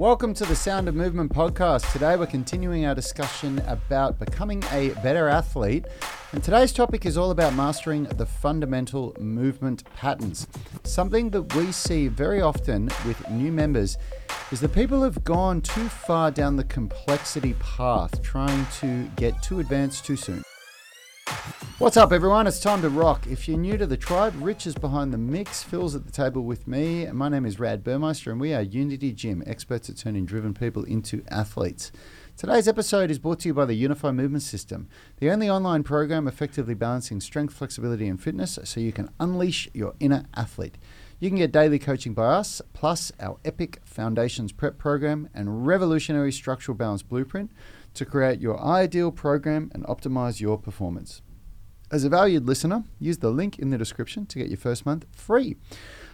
Welcome to the Sound of Movement podcast. Today we're continuing our discussion about becoming a better athlete. And today's topic is all about mastering the fundamental movement patterns. Something that we see very often with new members is that people have gone too far down the complexity path, trying to get too advanced too soon. What's up, everyone? It's time to rock. If you're new to the tribe, Rich is behind the mix. Phil's at the table with me. My name is Rad Burmeister, and we are Unity Gym, experts at turning driven people into athletes. Today's episode is brought to you by the Unity Movement System, the only online program effectively balancing strength, flexibility, and fitness so you can unleash your inner athlete. You can get daily coaching by us, plus our epic Foundations Prep program and revolutionary structural balance blueprint to create your ideal program and optimize your performance. As a valued listener, use the link in the description to get your first month free.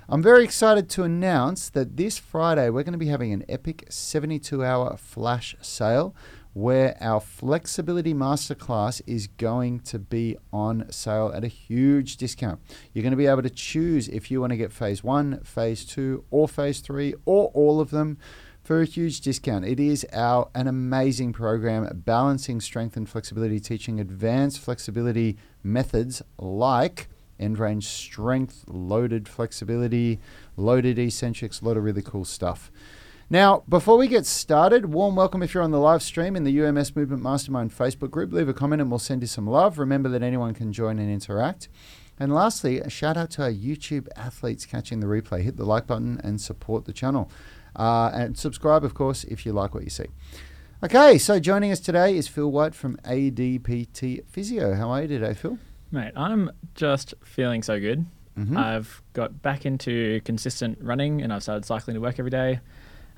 I'm very excited to announce that this Friday we're going to be having an epic 72 hour flash sale where our flexibility masterclass is going to be on sale at a huge discount. You're going to be able to choose if you want to get phase one, phase two, or phase three, or all of them for a huge discount. It is our an amazing program balancing strength and flexibility, teaching advanced flexibility methods like end range strength, loaded flexibility, loaded eccentrics, a lot of really cool stuff. Now, before we get started, warm welcome if you're on the live stream in the UMS Movement Mastermind Facebook group. Leave a comment and we'll send you some love. Remember that anyone can join and interact. And lastly, a shout out to our YouTube athletes catching the replay. Hit the like button and support the channel. Uh, and subscribe, of course, if you like what you see. Okay, so joining us today is Phil White from ADPT Physio. How are you today, Phil? Mate, I'm just feeling so good. Mhm. I've got back into consistent running and I've started cycling to work every day,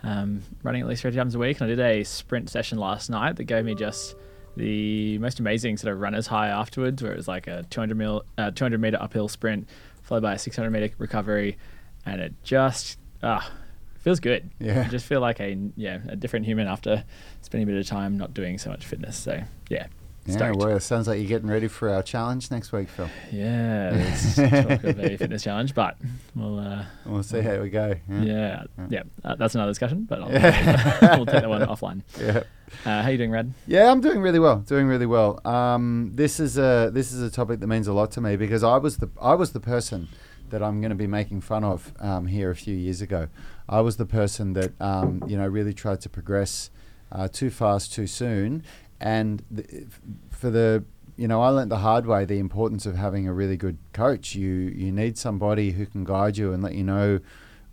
um, running at least three times a week. And I did a sprint session last night that gave me just the most amazing sort of runner's high afterwards, where it was like a 200, mil, uh, 200 meter uphill sprint followed by a 600 meter recovery. And it just, ah, feels good. Yeah. I just feel like a, yeah, a different human after spending a bit of time not doing so much fitness. So, yeah. Yeah, stoked. well, it sounds like you're getting ready for our challenge next week, Phil. Yeah, of a fitness challenge, but we'll, uh, We'll see how we go. yeah, yeah, uh, that's another discussion, but I'll, Yeah. we'll take that one offline. Yeah. Uh, how you doing, Rad? Yeah, I'm doing really well. Doing really well. Um, this is a this is a topic that means a lot to me because I was the I was the person that I'm going to be making fun of um, here a few years ago. I was the person that um, you know really tried to progress uh, too fast too soon, and for the you know I learnt the hard way the importance of having a really good coach. You you need somebody who can guide you and let you know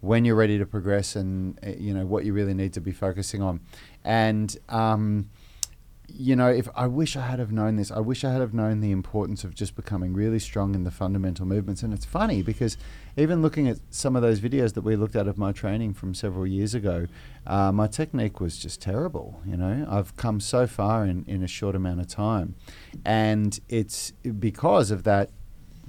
when you're ready to progress and uh, you know what you really need to be focusing on and um, you know if i wish i had have known this i wish i had have known the importance of just becoming really strong in the fundamental movements and it's funny because even looking at some of those videos that we looked at of my training from several years ago uh, my technique was just terrible you know i've come so far in, in a short amount of time and it's because of that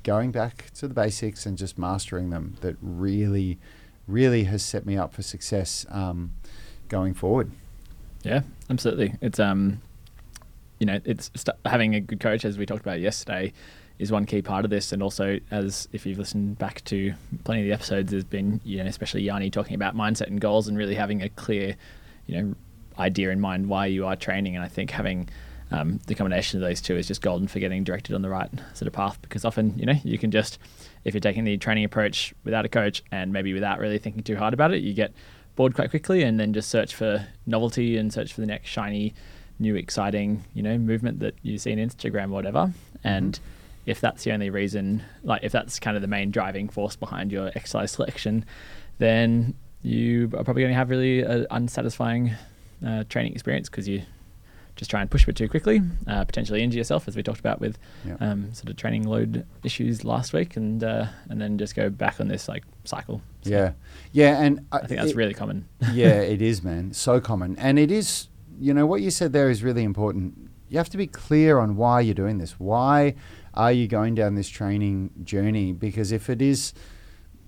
going back to the basics and just mastering them that really really has set me up for success um, going forward. Yeah, absolutely. It's um, you know, it's st- having a good coach, as we talked about yesterday, is one key part of this, and also as if you've listened back to plenty of the episodes, there's been you know, especially Yanni talking about mindset and goals, and really having a clear, you know, idea in mind why you are training, and I think having um, the combination of those two is just golden for getting directed on the right sort of path. Because often you know you can just if you're taking the training approach without a coach and maybe without really thinking too hard about it you get bored quite quickly and then just search for novelty and search for the next shiny new exciting you know movement that you see on instagram or whatever and if that's the only reason like if that's kind of the main driving force behind your exercise selection then you are probably going to have really an unsatisfying uh, training experience because you just try and push a bit too quickly, uh, potentially injure yourself, as we talked about with Yeah. um, sort of training load issues last week, and uh, and then just go back on this like cycle. So Yeah, yeah, and I think that's it- really common. yeah, it is, man. So common, and it is. You know what you said there is really important. You have to be clear on why you're doing this. Why are you going down this training journey? Because if it is,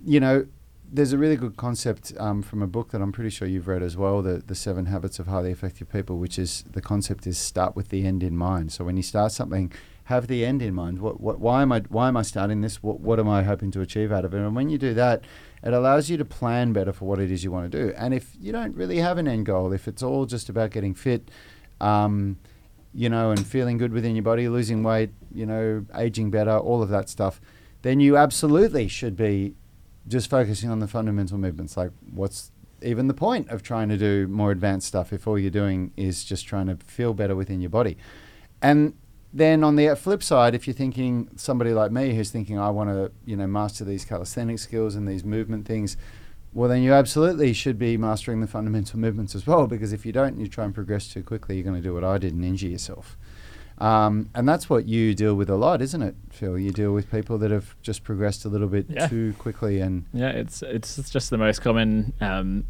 you know, there's a really good concept um, from a book that I'm pretty sure you've read as well, the the Seven Habits of Highly Effective People, which is the concept is start with the end in mind. So when you start something, have the end in mind. What, what, why am I, why am I starting this? What, what am I hoping to achieve out of it? And when you do that, it allows you to plan better for what it is you want to do. And if you don't really have an end goal, if it's all just about getting fit, um, you know, and feeling good within your body, losing weight, you know, aging better, all of that stuff, then you absolutely should be just focusing on the fundamental movements. Like, what's even the point of trying to do more advanced stuff if all you're doing is just trying to feel better within your body? And then on the flip side, if you're thinking somebody like me who's thinking I want to, you know, master these calisthenic skills and these movement things, well, then you absolutely should be mastering the fundamental movements as well. Because if you don't, you try and progress too quickly, you're going to do what I did and injure yourself. Um, and that's what you deal with a lot, isn't it, Phil? You deal with people that have just progressed a little bit Yeah. too quickly, and Yeah, it's it's just the most common um,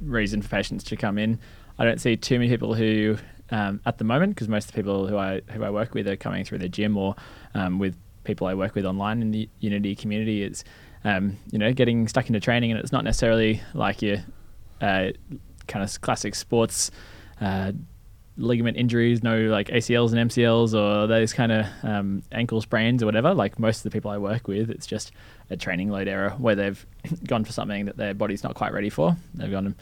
reason for patients to come in. I don't see too many people who, um, at the moment, because most of the people who I who I work with are coming through the gym or um, with people I work with online in the Unity community. It's um, you know getting stuck into training, and it's not necessarily like your uh, kind of classic sports. Uh, ligament injuries, no like ACLs and MCLs or those kind of um, ankle sprains or whatever. Like most of the people I work with, it's just a training load error where they've gone for something that their body's not quite ready for. They've gone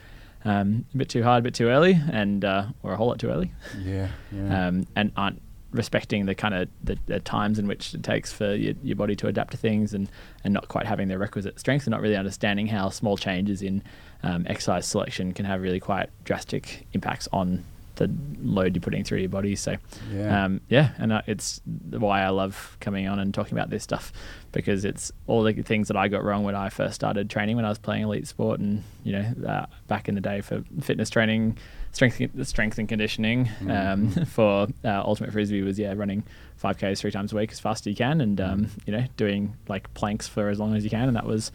um, a bit too hard, a bit too early, and uh, or a whole lot too early, yeah, yeah, um, and aren't respecting the kind of the, the times in which it takes for your, your body to adapt to things, and and not quite having the requisite strength, and not really understanding how small changes in um, exercise selection can have really quite drastic impacts on the load you're putting through your body. So yeah. um, yeah, and uh, it's why I love coming on and talking about this stuff because it's all the things that I got wrong when I first started training when I was playing elite sport and you know uh, back in the day for fitness training, strength strength and conditioning. Um, for uh, ultimate frisbee was yeah running 5ks three times a week as fast as you can and um, you know doing like planks for as long as you can and that was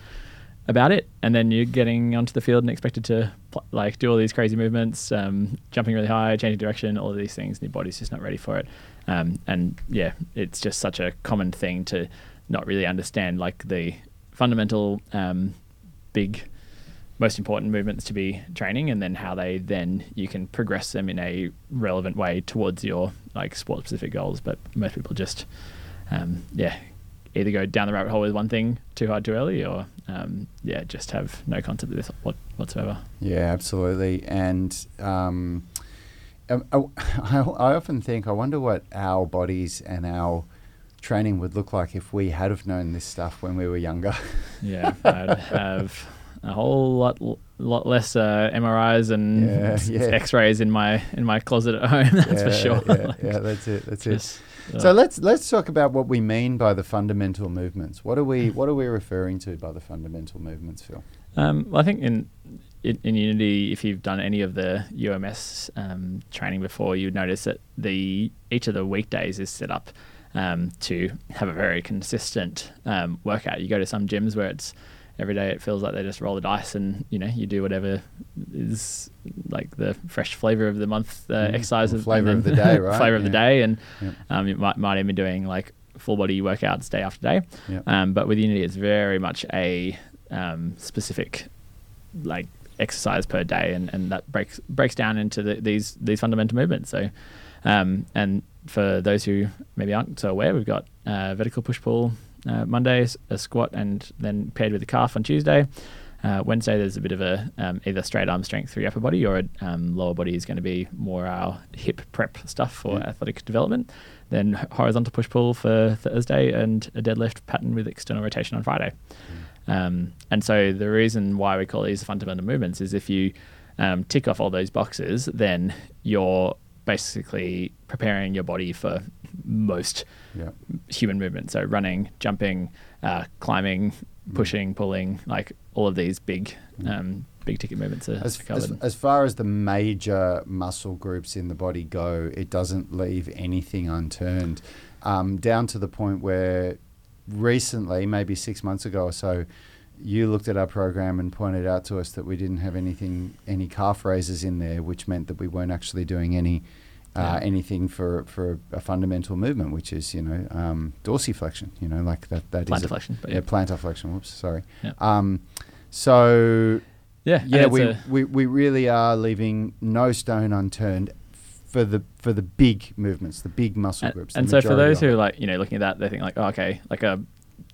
about it. And then you're getting onto the field and expected to like do all these crazy movements, um, jumping really high, changing direction, all of these things, and your body's just not ready for it. Um, and yeah, it's just such a common thing to not really understand like the fundamental, um, big, most important movements to be training, and then how they then you can progress them in a relevant way towards your like sport specific goals. But most people just, um, yeah, either go down the rabbit hole with one thing too hard too early, or um, yeah, just have no concept of this what, whatsoever. Yeah, absolutely. And um, I, I often think, I wonder what our bodies and our training would look like if we had have known this stuff when we were younger. Yeah, I'd have a whole lot lot less uh, MRIs and Yeah, yeah. X-rays in my in my closet at home. That's for sure. Yeah, Like, yeah, that's it. That's it. So let's let's talk about what we mean by the fundamental movements. What are we what are we referring to by the fundamental movements, Phil? Um, well, I think in, in in Unity, if you've done any of the UMS um, training before, you'd notice that the each of the weekdays is set up um, to have a very consistent um, workout. You go to some gyms where it's every day it feels like they just roll the dice and you know you do whatever is like the fresh flavor of the month uh, Mm, exercise or and flavour of then the day, right? flavor of the day and Yep. um, you might, might even be doing like full body workouts day after day Yep. um, but with Unity, it's very much a um, specific like exercise per day, and, and that breaks breaks down into the, these these fundamental movements. So, um, and for those who maybe aren't so aware, we've got uh, vertical push pull uh, Monday, a squat, and then paired with the calf on Tuesday. Uh, Wednesday, there's a bit of a um, either straight arm strength for your upper body, or a um, lower body is going to be more our hip prep stuff for Yeah. athletic development. Then horizontal push pull for Thursday, and a deadlift pattern with external rotation on Friday. Um, and so the reason why we call these fundamental movements is if you um, tick off all those boxes, then you're basically preparing your body for most Yeah. human movement. So running, jumping, uh, climbing, Mm. pushing, pulling, like all of these big, um, big ticket movements are As, covered. as, as far as the major muscle groups in the body go, it doesn't leave anything unturned. Um, down to the point where recently, maybe six months ago or so, you looked at our program and pointed out to us that we didn't have anything, any calf raises in there, which meant that we weren't actually doing any. Uh, Yeah. anything for, for a fundamental movement, which is you know um, dorsiflexion, you know like that that is Plantar a- flexion, but yeah, yeah. plantar flexion. Whoops, sorry. Yeah. Um, so yeah, yeah, we, we, we really are leaving no stone unturned for the for the big movements, the big muscle and, groups. and so for those who are like you know looking at that, they think like, oh, okay, like a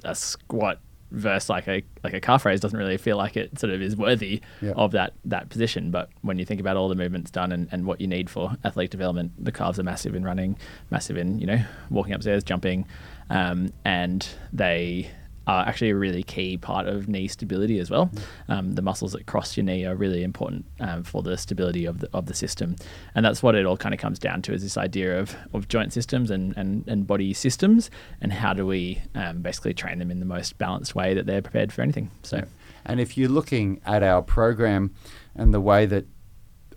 a squat versus like a like a calf raise doesn't really feel like it sort of is worthy Yeah. of that that position. But when you think about all the movements done and, and what you need for athletic development, the calves are massive in running, massive in you know walking upstairs, jumping, um, and they are actually a really key part of knee stability as well. Um, the muscles that cross your knee are really important um, for the stability of the of the system, and that's what it all kind of comes down to is this idea of, of joint systems and, and, and body systems, and how do we um, basically train them in the most balanced way that they're prepared for anything. So And if you're looking at our program and the way that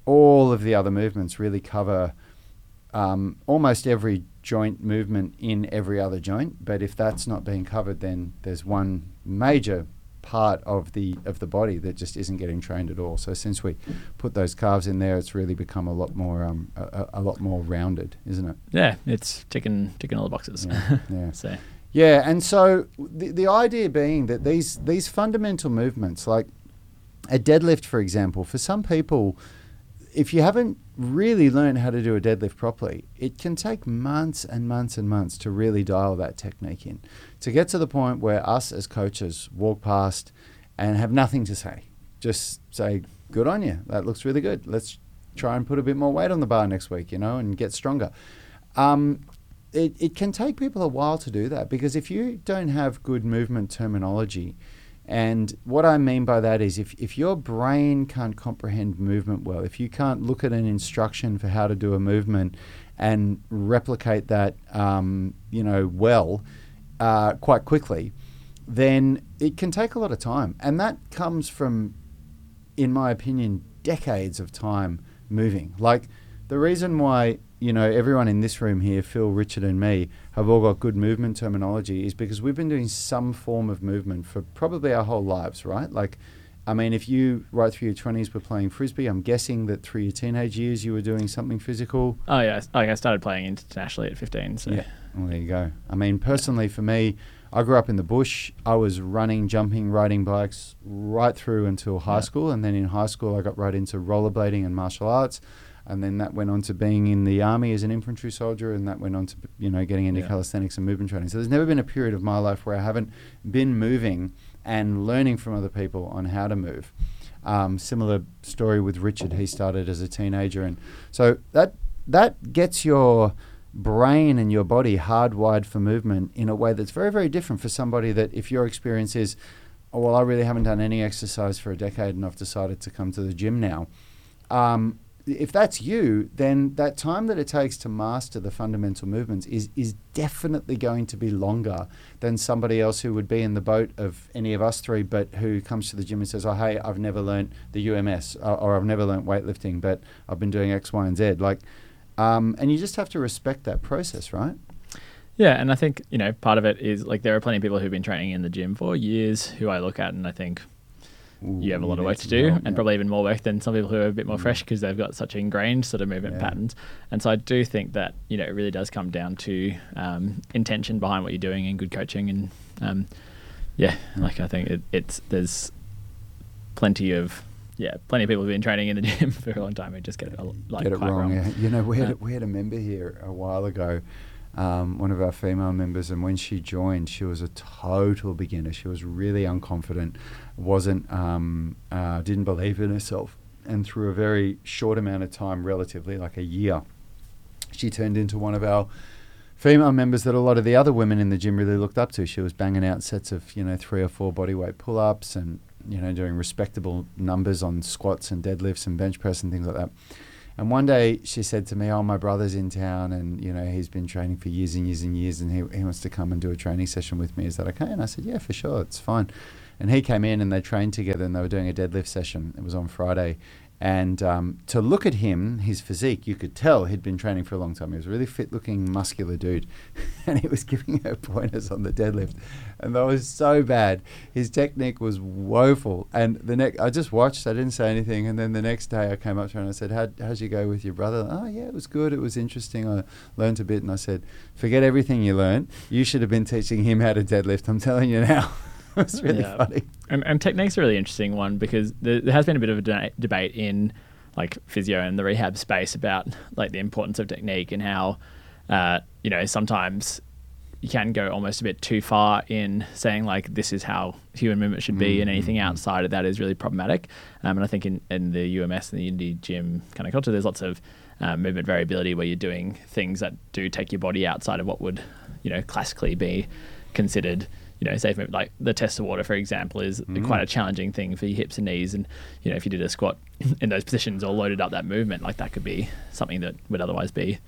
all of the other movements really cover um, almost every joint movement in every other joint, but if that's not being covered, then there's one major part of the of the body that just isn't getting trained at all. So since we put those calves in there, it's really become a lot more um, a, a- lot more rounded, isn't it? yeah, it's ticking ticking all the boxes. Yeah. yeah. so Yeah, and so the, the idea being that these these fundamental movements, like a deadlift, for example, for some people, if you haven't really learn how to do a deadlift properly, it can take months and months and months to really dial that technique in, to get to the point where us as coaches walk past and have nothing to say, just say, "Good on you, that looks really good. Let's try and put a bit more weight on the bar next week, you know, and get stronger." Um, it, it can take people a while to do that because if you don't have good movement terminology, and what I mean by that is if, if your brain can't comprehend movement well, if you can't look at an instruction for how to do a movement and replicate that, um, you know, well, uh, quite quickly, then it can take a lot of time. And that comes from, in my opinion, decades of time moving. Like the reason why you know everyone in this room here, Phil, Richard, and me, have all got good movement terminology is because we've been doing some form of movement for probably our whole lives, right? Like. I mean, if you right through your twenties were playing frisbee, I'm guessing that through your teenage years you were doing something physical. oh yeah, like I started playing internationally at 15. So Yeah. Well, there you go. I mean, personally, for me, I grew up in the bush. I was running, jumping, riding bikes right through until high Yeah. school. And then in high school, I got right into rollerblading and martial arts. And then that went on to being in the army as an infantry soldier. And that went on to, you know, getting into Yeah. calisthenics and movement training. So there's never been a period of my life where I haven't been moving and learning from other people on how to move. Um, similar story with Richard. He started as a teenager. And so that, that gets your brain and your body hardwired for movement in a way that's very, very different for somebody that if your experience is, oh, well, I really haven't done any exercise for a decade and I've decided to come to the gym now. Um, if that's you, then that time that it takes to master the fundamental movements is is definitely going to be longer than somebody else who would be in the boat of any of us three, but who comes to the gym and says, "Oh, hey, I've never learned the UMS, or, or I've never learned weightlifting, but I've been doing X, Y, and Z." Like, um, and you just have to respect that process, right? Yeah, and I think you know part of it is like there are plenty of people who've been training in the gym for years who I look at and I think you have a lot of work to do, help, and yeah. probably even more work than some people who are a bit more Mm. fresh because they've got such ingrained sort of movement Yeah. patterns. And so I do think that you know it really does come down to um, intention behind what you're doing and good coaching, and um, yeah, Mm. like I think it, it's there's plenty of yeah plenty of people who've been training in the gym for a long time who just get it like get it quite wrong. wrong. Yeah. You know, we had, Uh, we had a member here a while ago, um, one of our female members, and when she joined, she was a total beginner. She was really unconfident, wasn't, um, uh, didn't believe in herself, and through a very short amount of time, relatively like a year, she turned into one of our female members that a lot of the other women in the gym really looked up to. She was banging out sets of you know three or four bodyweight pull-ups and you know doing respectable numbers on squats and deadlifts and bench press and things like that. And one day she said to me, "Oh, my brother's in town, and you know he's been training for years and years and years, and he, he wants to come and do a training session with me. Is that okay?" And I said, "Yeah, for sure, it's fine." And he came in and they trained together, and they were doing a deadlift session. It was on Friday, and um, to look at him, his physique, you could tell he'd been training for a long time. He was a really fit-looking, muscular dude, and he was giving her pointers on the deadlift, and that was so bad. His technique was woeful. And the next, I just watched. I didn't say anything. And then the next day, I came up to her and I said, How, "How'd you go with your brother?" Oh yeah, it was good. It was interesting. I learned a bit. And I said, "Forget everything you learned. You should have been teaching him how to deadlift. I'm telling you now." it was really Yeah. funny. And, and technique's a really interesting one because there, there has been a bit of a de- debate in like physio and the rehab space about like the importance of technique and how uh, you know sometimes you can go almost a bit too far in saying like this is how human movement should be, and anything outside of that is really problematic. Um, and I think in, in the UMS and the indie gym kind of culture, there's lots of uh, movement variability where you're doing things that do take your body outside of what would you know classically be considered you know safe movement. Like the test of water, for example, is quite a challenging thing for your hips and knees. And you know if you did a squat in those positions or loaded up that movement, like that could be something that would otherwise be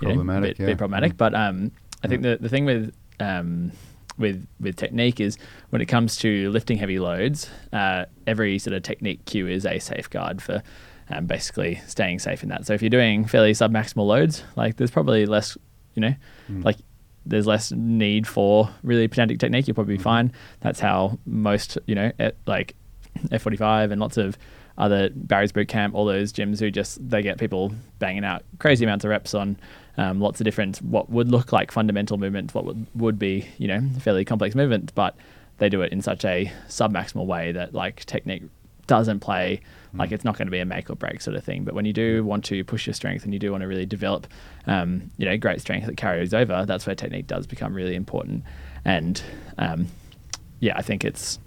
you know, Problematic, bit, yeah. bit problematic. Mm. But um, I think the the thing with um, with with technique is when it comes to lifting heavy loads, uh, every sort of technique cue is a safeguard for um, basically staying safe in that. So if you're doing fairly submaximal loads, like there's probably less, you know, Mm. like there's less need for really pedantic technique. You'll probably be fine. That's how most, you know, at, like F45 and lots of other Barry's Boot Camp, all those gyms who just they get people banging out crazy amounts of reps on um, lots of different what would look like fundamental movements, what would, would be you know fairly complex movements, but they do it in such a submaximal way that like technique doesn't play like it's not going to be a make or break sort of thing. But when you do want to push your strength and you do want to really develop, um, you know, great strength that carries over, that's where technique does become really important. And um, yeah, I think it's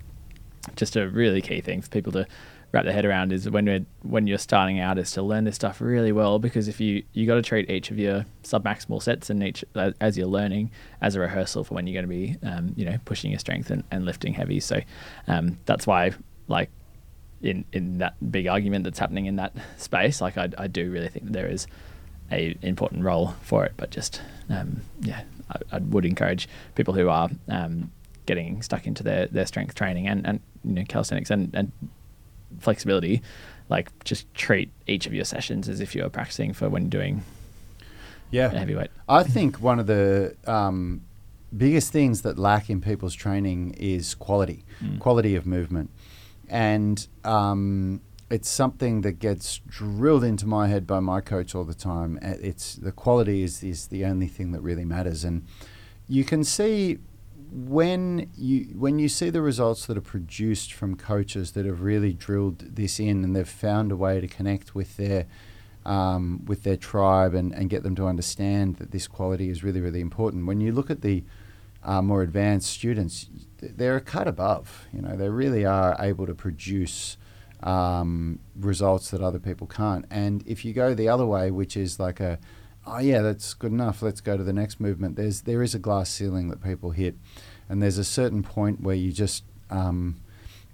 just a really key thing for people to wrap their head around is when we're when you're starting out is to learn this stuff really well because if you you got to treat each of your submaximal sets and each uh, as you're learning as a rehearsal for when you're going to be um, you know pushing your strength and, and lifting heavy so um, that's why like in in that big argument that's happening in that space like I, I do really think that there is a important role for it but just um, yeah I, I would encourage people who are um, getting stuck into their, their strength training and, and you know calisthenics and, and flexibility like just treat each of your sessions as if you're practicing for when you're doing Yeah. heavyweight I think one of the um, biggest things that lack in people's training is quality, Mm. quality of movement. And um, it's something that gets drilled into my head by my coach all the time. Uh, It's the quality is, is the only thing that really matters. And you can see when you when you see the results that are produced from coaches that have really drilled this in and they've found a way to connect with their um, with their tribe and, and get them to understand that this quality is really really important. When you look at the uh, more advanced students, they're a cut above. You know, they really are able to produce um, results that other people can't. And if you go the other way, which is like a oh yeah, that's good enough. Let's go to the next movement. There's there is a glass ceiling that people hit, and there's a certain point where you just um,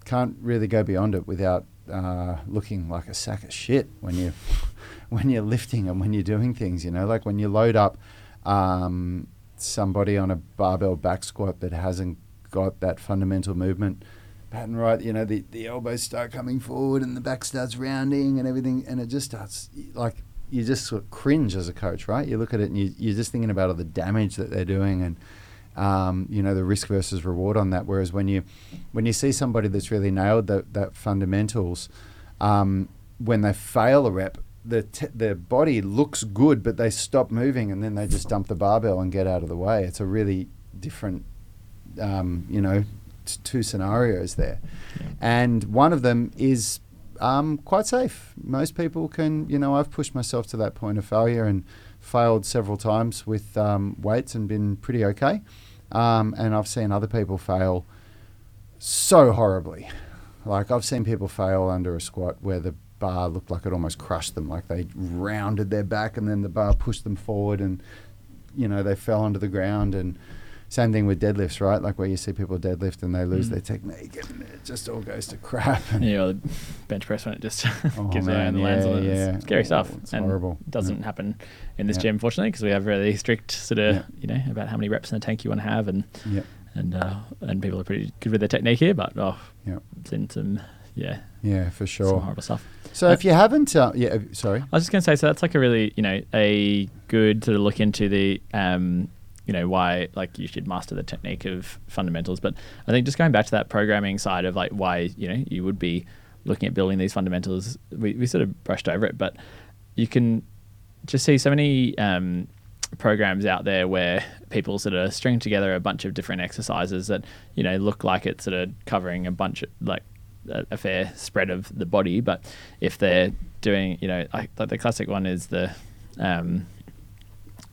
can't really go beyond it without uh, looking like a sack of shit when you when you're lifting and when you're doing things. You know, like when you load up um, somebody on a barbell back squat that hasn't got that fundamental movement pattern right. You know, the the elbows start coming forward and the back starts rounding and everything, and it just starts like you just sort of cringe as a coach, right? You look at it and you, you're just thinking about all the damage that they're doing and um, you know the risk versus reward on that. Whereas when you when you see somebody that's really nailed that that fundamentals, um, when they fail a rep, the t- their body looks good, but they stop moving and then they just dump the barbell and get out of the way. It's a really different, um, you know, t- two scenarios there, and one of them is um, quite safe. Most people can, you know, I've pushed myself to that point of failure and failed several times with um, weights and been pretty okay. Um, and I've seen other people fail so horribly. Like I've seen people fail under a squat where the bar looked like it almost crushed them, like they rounded their back and then the bar pushed them forward and, you know, they fell onto the ground and. Same thing with deadlifts, right? Like where you see people deadlift and they lose Mm. their technique and it just all goes to crap. And you know, the bench press when it just Oh, gives away man, and lands yeah, on it. It's yeah. scary Oh, stuff. it's and horrible. Doesn't happen in this Yeah. gym, fortunately, because we have really strict sort of, Yeah. you know, about how many reps in the tank you want to have, and and uh, and people are pretty good with their technique here, but oh, it's in some yeah, Yeah, for some sure. horrible stuff. So if you haven't, uh, yeah, uh, sorry. I was just going to say, so that's like a really, you know, a good sort of look into the, um, you know, why like you should master the technique of fundamentals. But I think just going back to that programming side of like why, you know, you would be looking at building these fundamentals, we, we sort of brushed over it, but you can just see so many um, programs out there where people sort of string together a bunch of different exercises that, you know, look like it's sort of covering a bunch of like a, a fair spread of the body. But if they're doing, you know, like, the classic one is the um,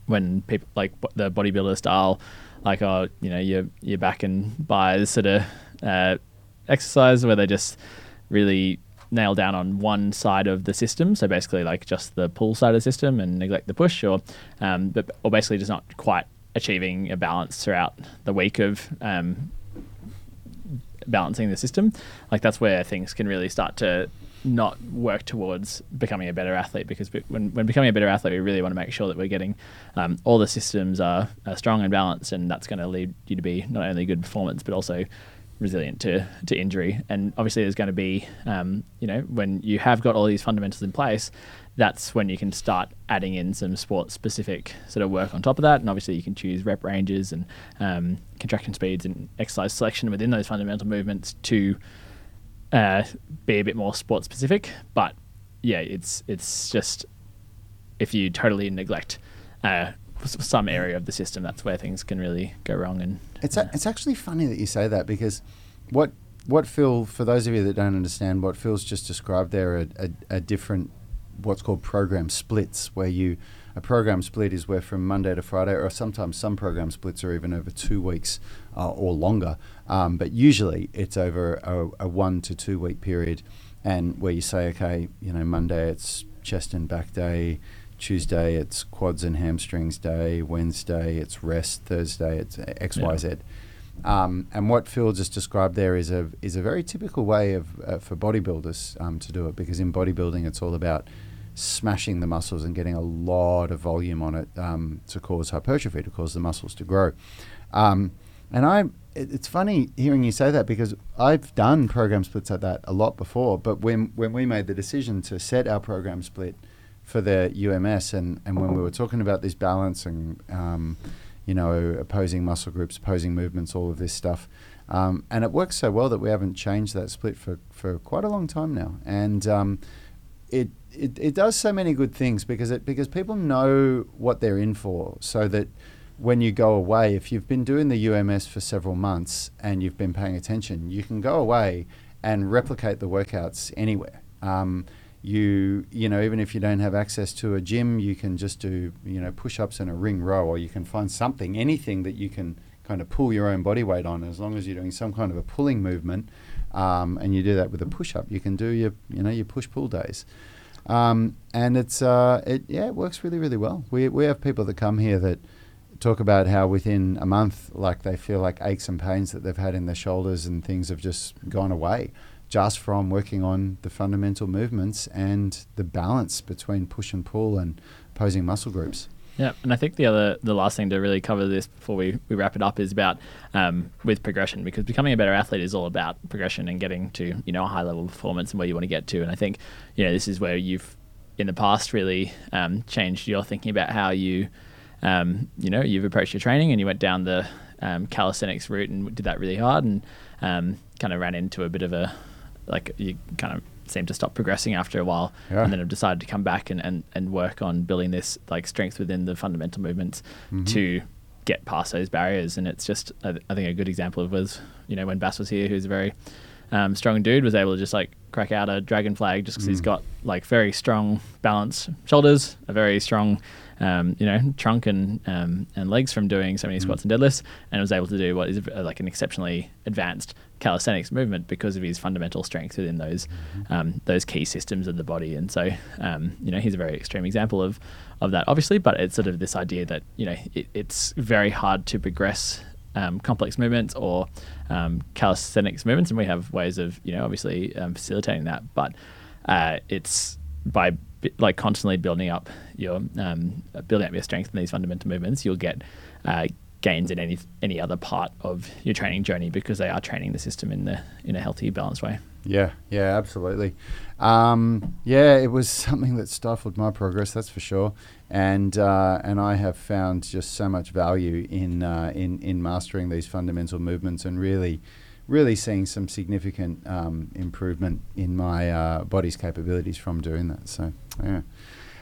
when people like the bodybuilder style, like oh, you know, you're you're back and this sort of uh, exercise where they just really nail down on one side of the system. So basically, like just the pull side of the system and neglect the push, or um, but or basically just not quite achieving a balance throughout the week of um, balancing the system. Like that's where things can really start to not work towards becoming a better athlete because when, when becoming a better athlete, we really want to make sure that we're getting um, all the systems are, are strong and balanced, and that's going to lead you to be not only good performance but also resilient to, to injury. And obviously, there's going to be, um, you know, when you have got all these fundamentals in place, that's when you can start adding in some sport specific sort of work on top of that. And obviously, you can choose rep ranges and um, contraction speeds and exercise selection within those fundamental movements to uh, be a bit more sport specific. But yeah, it's it's just if you totally neglect uh, some area of the system, that's where things can really go wrong. And it's a, it's actually funny that you say that because what what Phil, for those of you that don't understand, what Phil's just described there are a, a different what's called program splits, where you a program split is where from Monday to Friday, or sometimes some program splits are even over two weeks uh, or longer. Um, but usually it's over a, a, one to two week period, and where you say, okay, you know, Monday it's chest and back day, Tuesday it's quads and hamstrings day. Wednesday it's rest. Thursday it's X Y Z. Um, and what Phil just described there is a is a very typical way of uh, for bodybuilders um, to do it because in bodybuilding it's all about smashing the muscles and getting a lot of volume on it um, to cause hypertrophy to cause the muscles to grow. Um, and I it, it's funny hearing you say that because I've done program splits like that a lot before. But when when we made the decision to set our program split for the UMS, and, and when we were talking about this balance and um, you know opposing muscle groups, opposing movements, all of this stuff, um, and it works so well that we haven't changed that split for, for quite a long time now, and um, it, it it does so many good things because it because people know what they're in for, so that when you go away, if you've been doing the UMS for several months and you've been paying attention, you can go away and replicate the workouts anywhere. Um, you you know even if you don't have access to a gym you can just do you know push-ups in a ring row or you can find something anything that you can kind of pull your own body weight on. As long as you're doing some kind of a pulling movement um, and you do that with a push-up you can do your you know your push-pull days. Um, and it's uh, it yeah it works really really well. We, we have people that come here that talk about how within a month like they feel like aches and pains that they've had in their shoulders and things have just gone away just from working on the fundamental movements and the balance between push and pull and posing muscle groups. Yeah, and I think the other, the last thing to really cover this before we, we wrap it up is about um, with progression because becoming a better athlete is all about progression and getting to you know a high level of performance and where you want to get to. And I think you know this is where you've in the past really um, changed your thinking about how you um, you know you've approached your training and you went down the um, calisthenics route and did that really hard and um, kind of ran into a bit of a like you kind of seem to stop progressing after a while yeah. and then have decided to come back and, and, and work on building this like strength within the fundamental movements mm-hmm. to get past those barriers and it's just I, I, think a good example of was you know when Bass was here who's a very um, strong dude was able to just like crack out a dragon flag just because mm. he's got like very strong balance shoulders a very strong um, you know trunk and um, and legs from doing so many mm. squats and deadlifts and was able to do what is like an exceptionally advanced calisthenics movement because of his fundamental strength within those mm-hmm. um, those key systems of the body. And so, um, you know, he's a very extreme example of of that, obviously. But it's sort of this idea that you know it, it's very hard to progress um, complex movements or um, calisthenics movements, and we have ways of you know obviously um, facilitating that. But uh, it's by like constantly building up your um, building up your strength in these fundamental movements, you'll get uh, gains in any any other part of your training journey because they are training the system in the in a healthy, balanced way. Yeah, yeah, absolutely. Um, yeah, it was something that stifled my progress, that's for sure. And uh, and I have found just so much value in uh, in in mastering these fundamental movements and really. Really seeing some significant um, improvement in my uh, body's capabilities from doing that. So, yeah.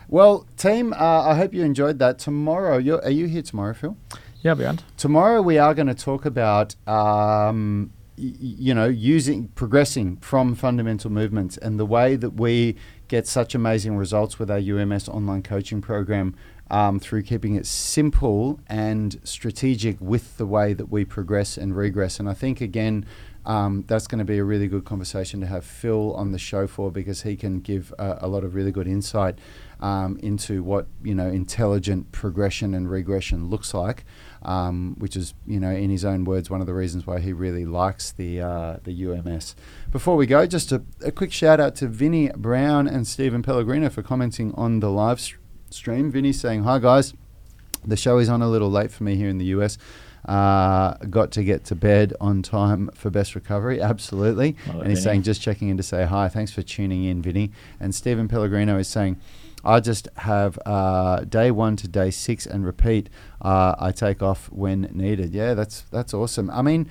Well, team, uh, I hope you enjoyed that. Tomorrow, are you here tomorrow, Phil? Yeah, beyond. Tomorrow we are going to talk about um, you know, using progressing from fundamental movements and the way that we get such amazing results with our UMS online coaching program um, through keeping it simple and strategic with the way that we progress and regress. And I think again. Um, that's going to be a really good conversation to have Phil on the show for because he can give a, a lot of really good insight um, into what you know intelligent progression and regression looks like um, which is, you know, in his own words, one of the reasons why he really likes the uh, the UMS. Before we go, just a, a, quick shout out to Vinny Brown and Stephen Pellegrino for commenting on the live stream. Vinny saying, "Hi guys, the show is on a little late for me here in the US." Uh, got to get to bed on time for best recovery. Absolutely. and he's Vinny. saying, just checking in to say hi. Thanks for tuning in, Vinny. And Stephen Pellegrino is saying, I just have uh, day one to day six and repeat. Uh, I take off when needed. Yeah, that's that's awesome. I mean,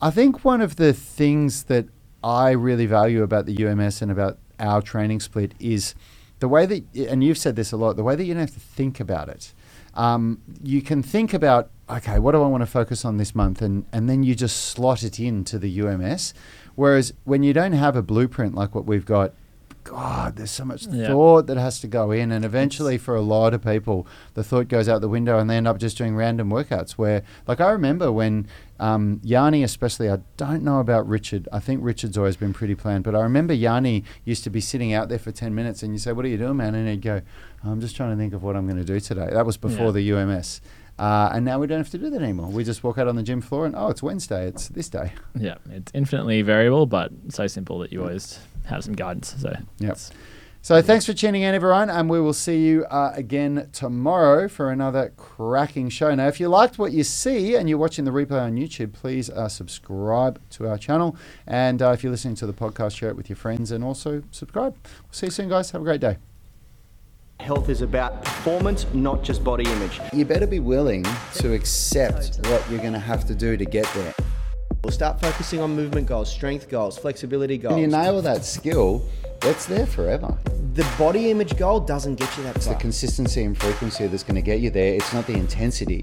I think one of the things that I really value about the UMS and about our training split is the way that, and you've said this a lot, the way that you don't have to think about it. Um, you can think about, okay, what do I want to focus on this month? And, and then you just slot it into the UMS. Whereas when you don't have a blueprint like what we've got, God, there's so much yeah. thought that has to go in, and eventually, for a lot of people, the thought goes out the window, and they end up just doing random workouts. Where, like, I remember when um, Yanni, especially, I don't know about Richard. I think Richard's always been pretty planned, but I remember Yanni used to be sitting out there for ten minutes, and you say, "What are you doing, man?" And he'd go, "I'm just trying to think of what I'm going to do today." That was before yeah. the UMS. Uh, and now we don't have to do that anymore. We just walk out on the gym floor and oh, it's Wednesday. It's this day. Yeah, it's infinitely variable, but so simple that you always have some guidance. So yeah. So thanks for tuning in, everyone, and we will see you uh, again tomorrow for another cracking show. Now, if you liked what you see and you're watching the replay on YouTube, please uh, subscribe to our channel, and uh, if you're listening to the podcast, share it with your friends, and also subscribe. We'll see you soon, guys. Have a great day. Health is about performance, not just body image. You better be willing to accept what you're going to have to do to get there. We'll start focusing on movement goals, strength goals, flexibility goals. When you nail that skill, it's there forever. The body image goal doesn't get you that it's far. the consistency and frequency that's going to get you there. It's not the intensity.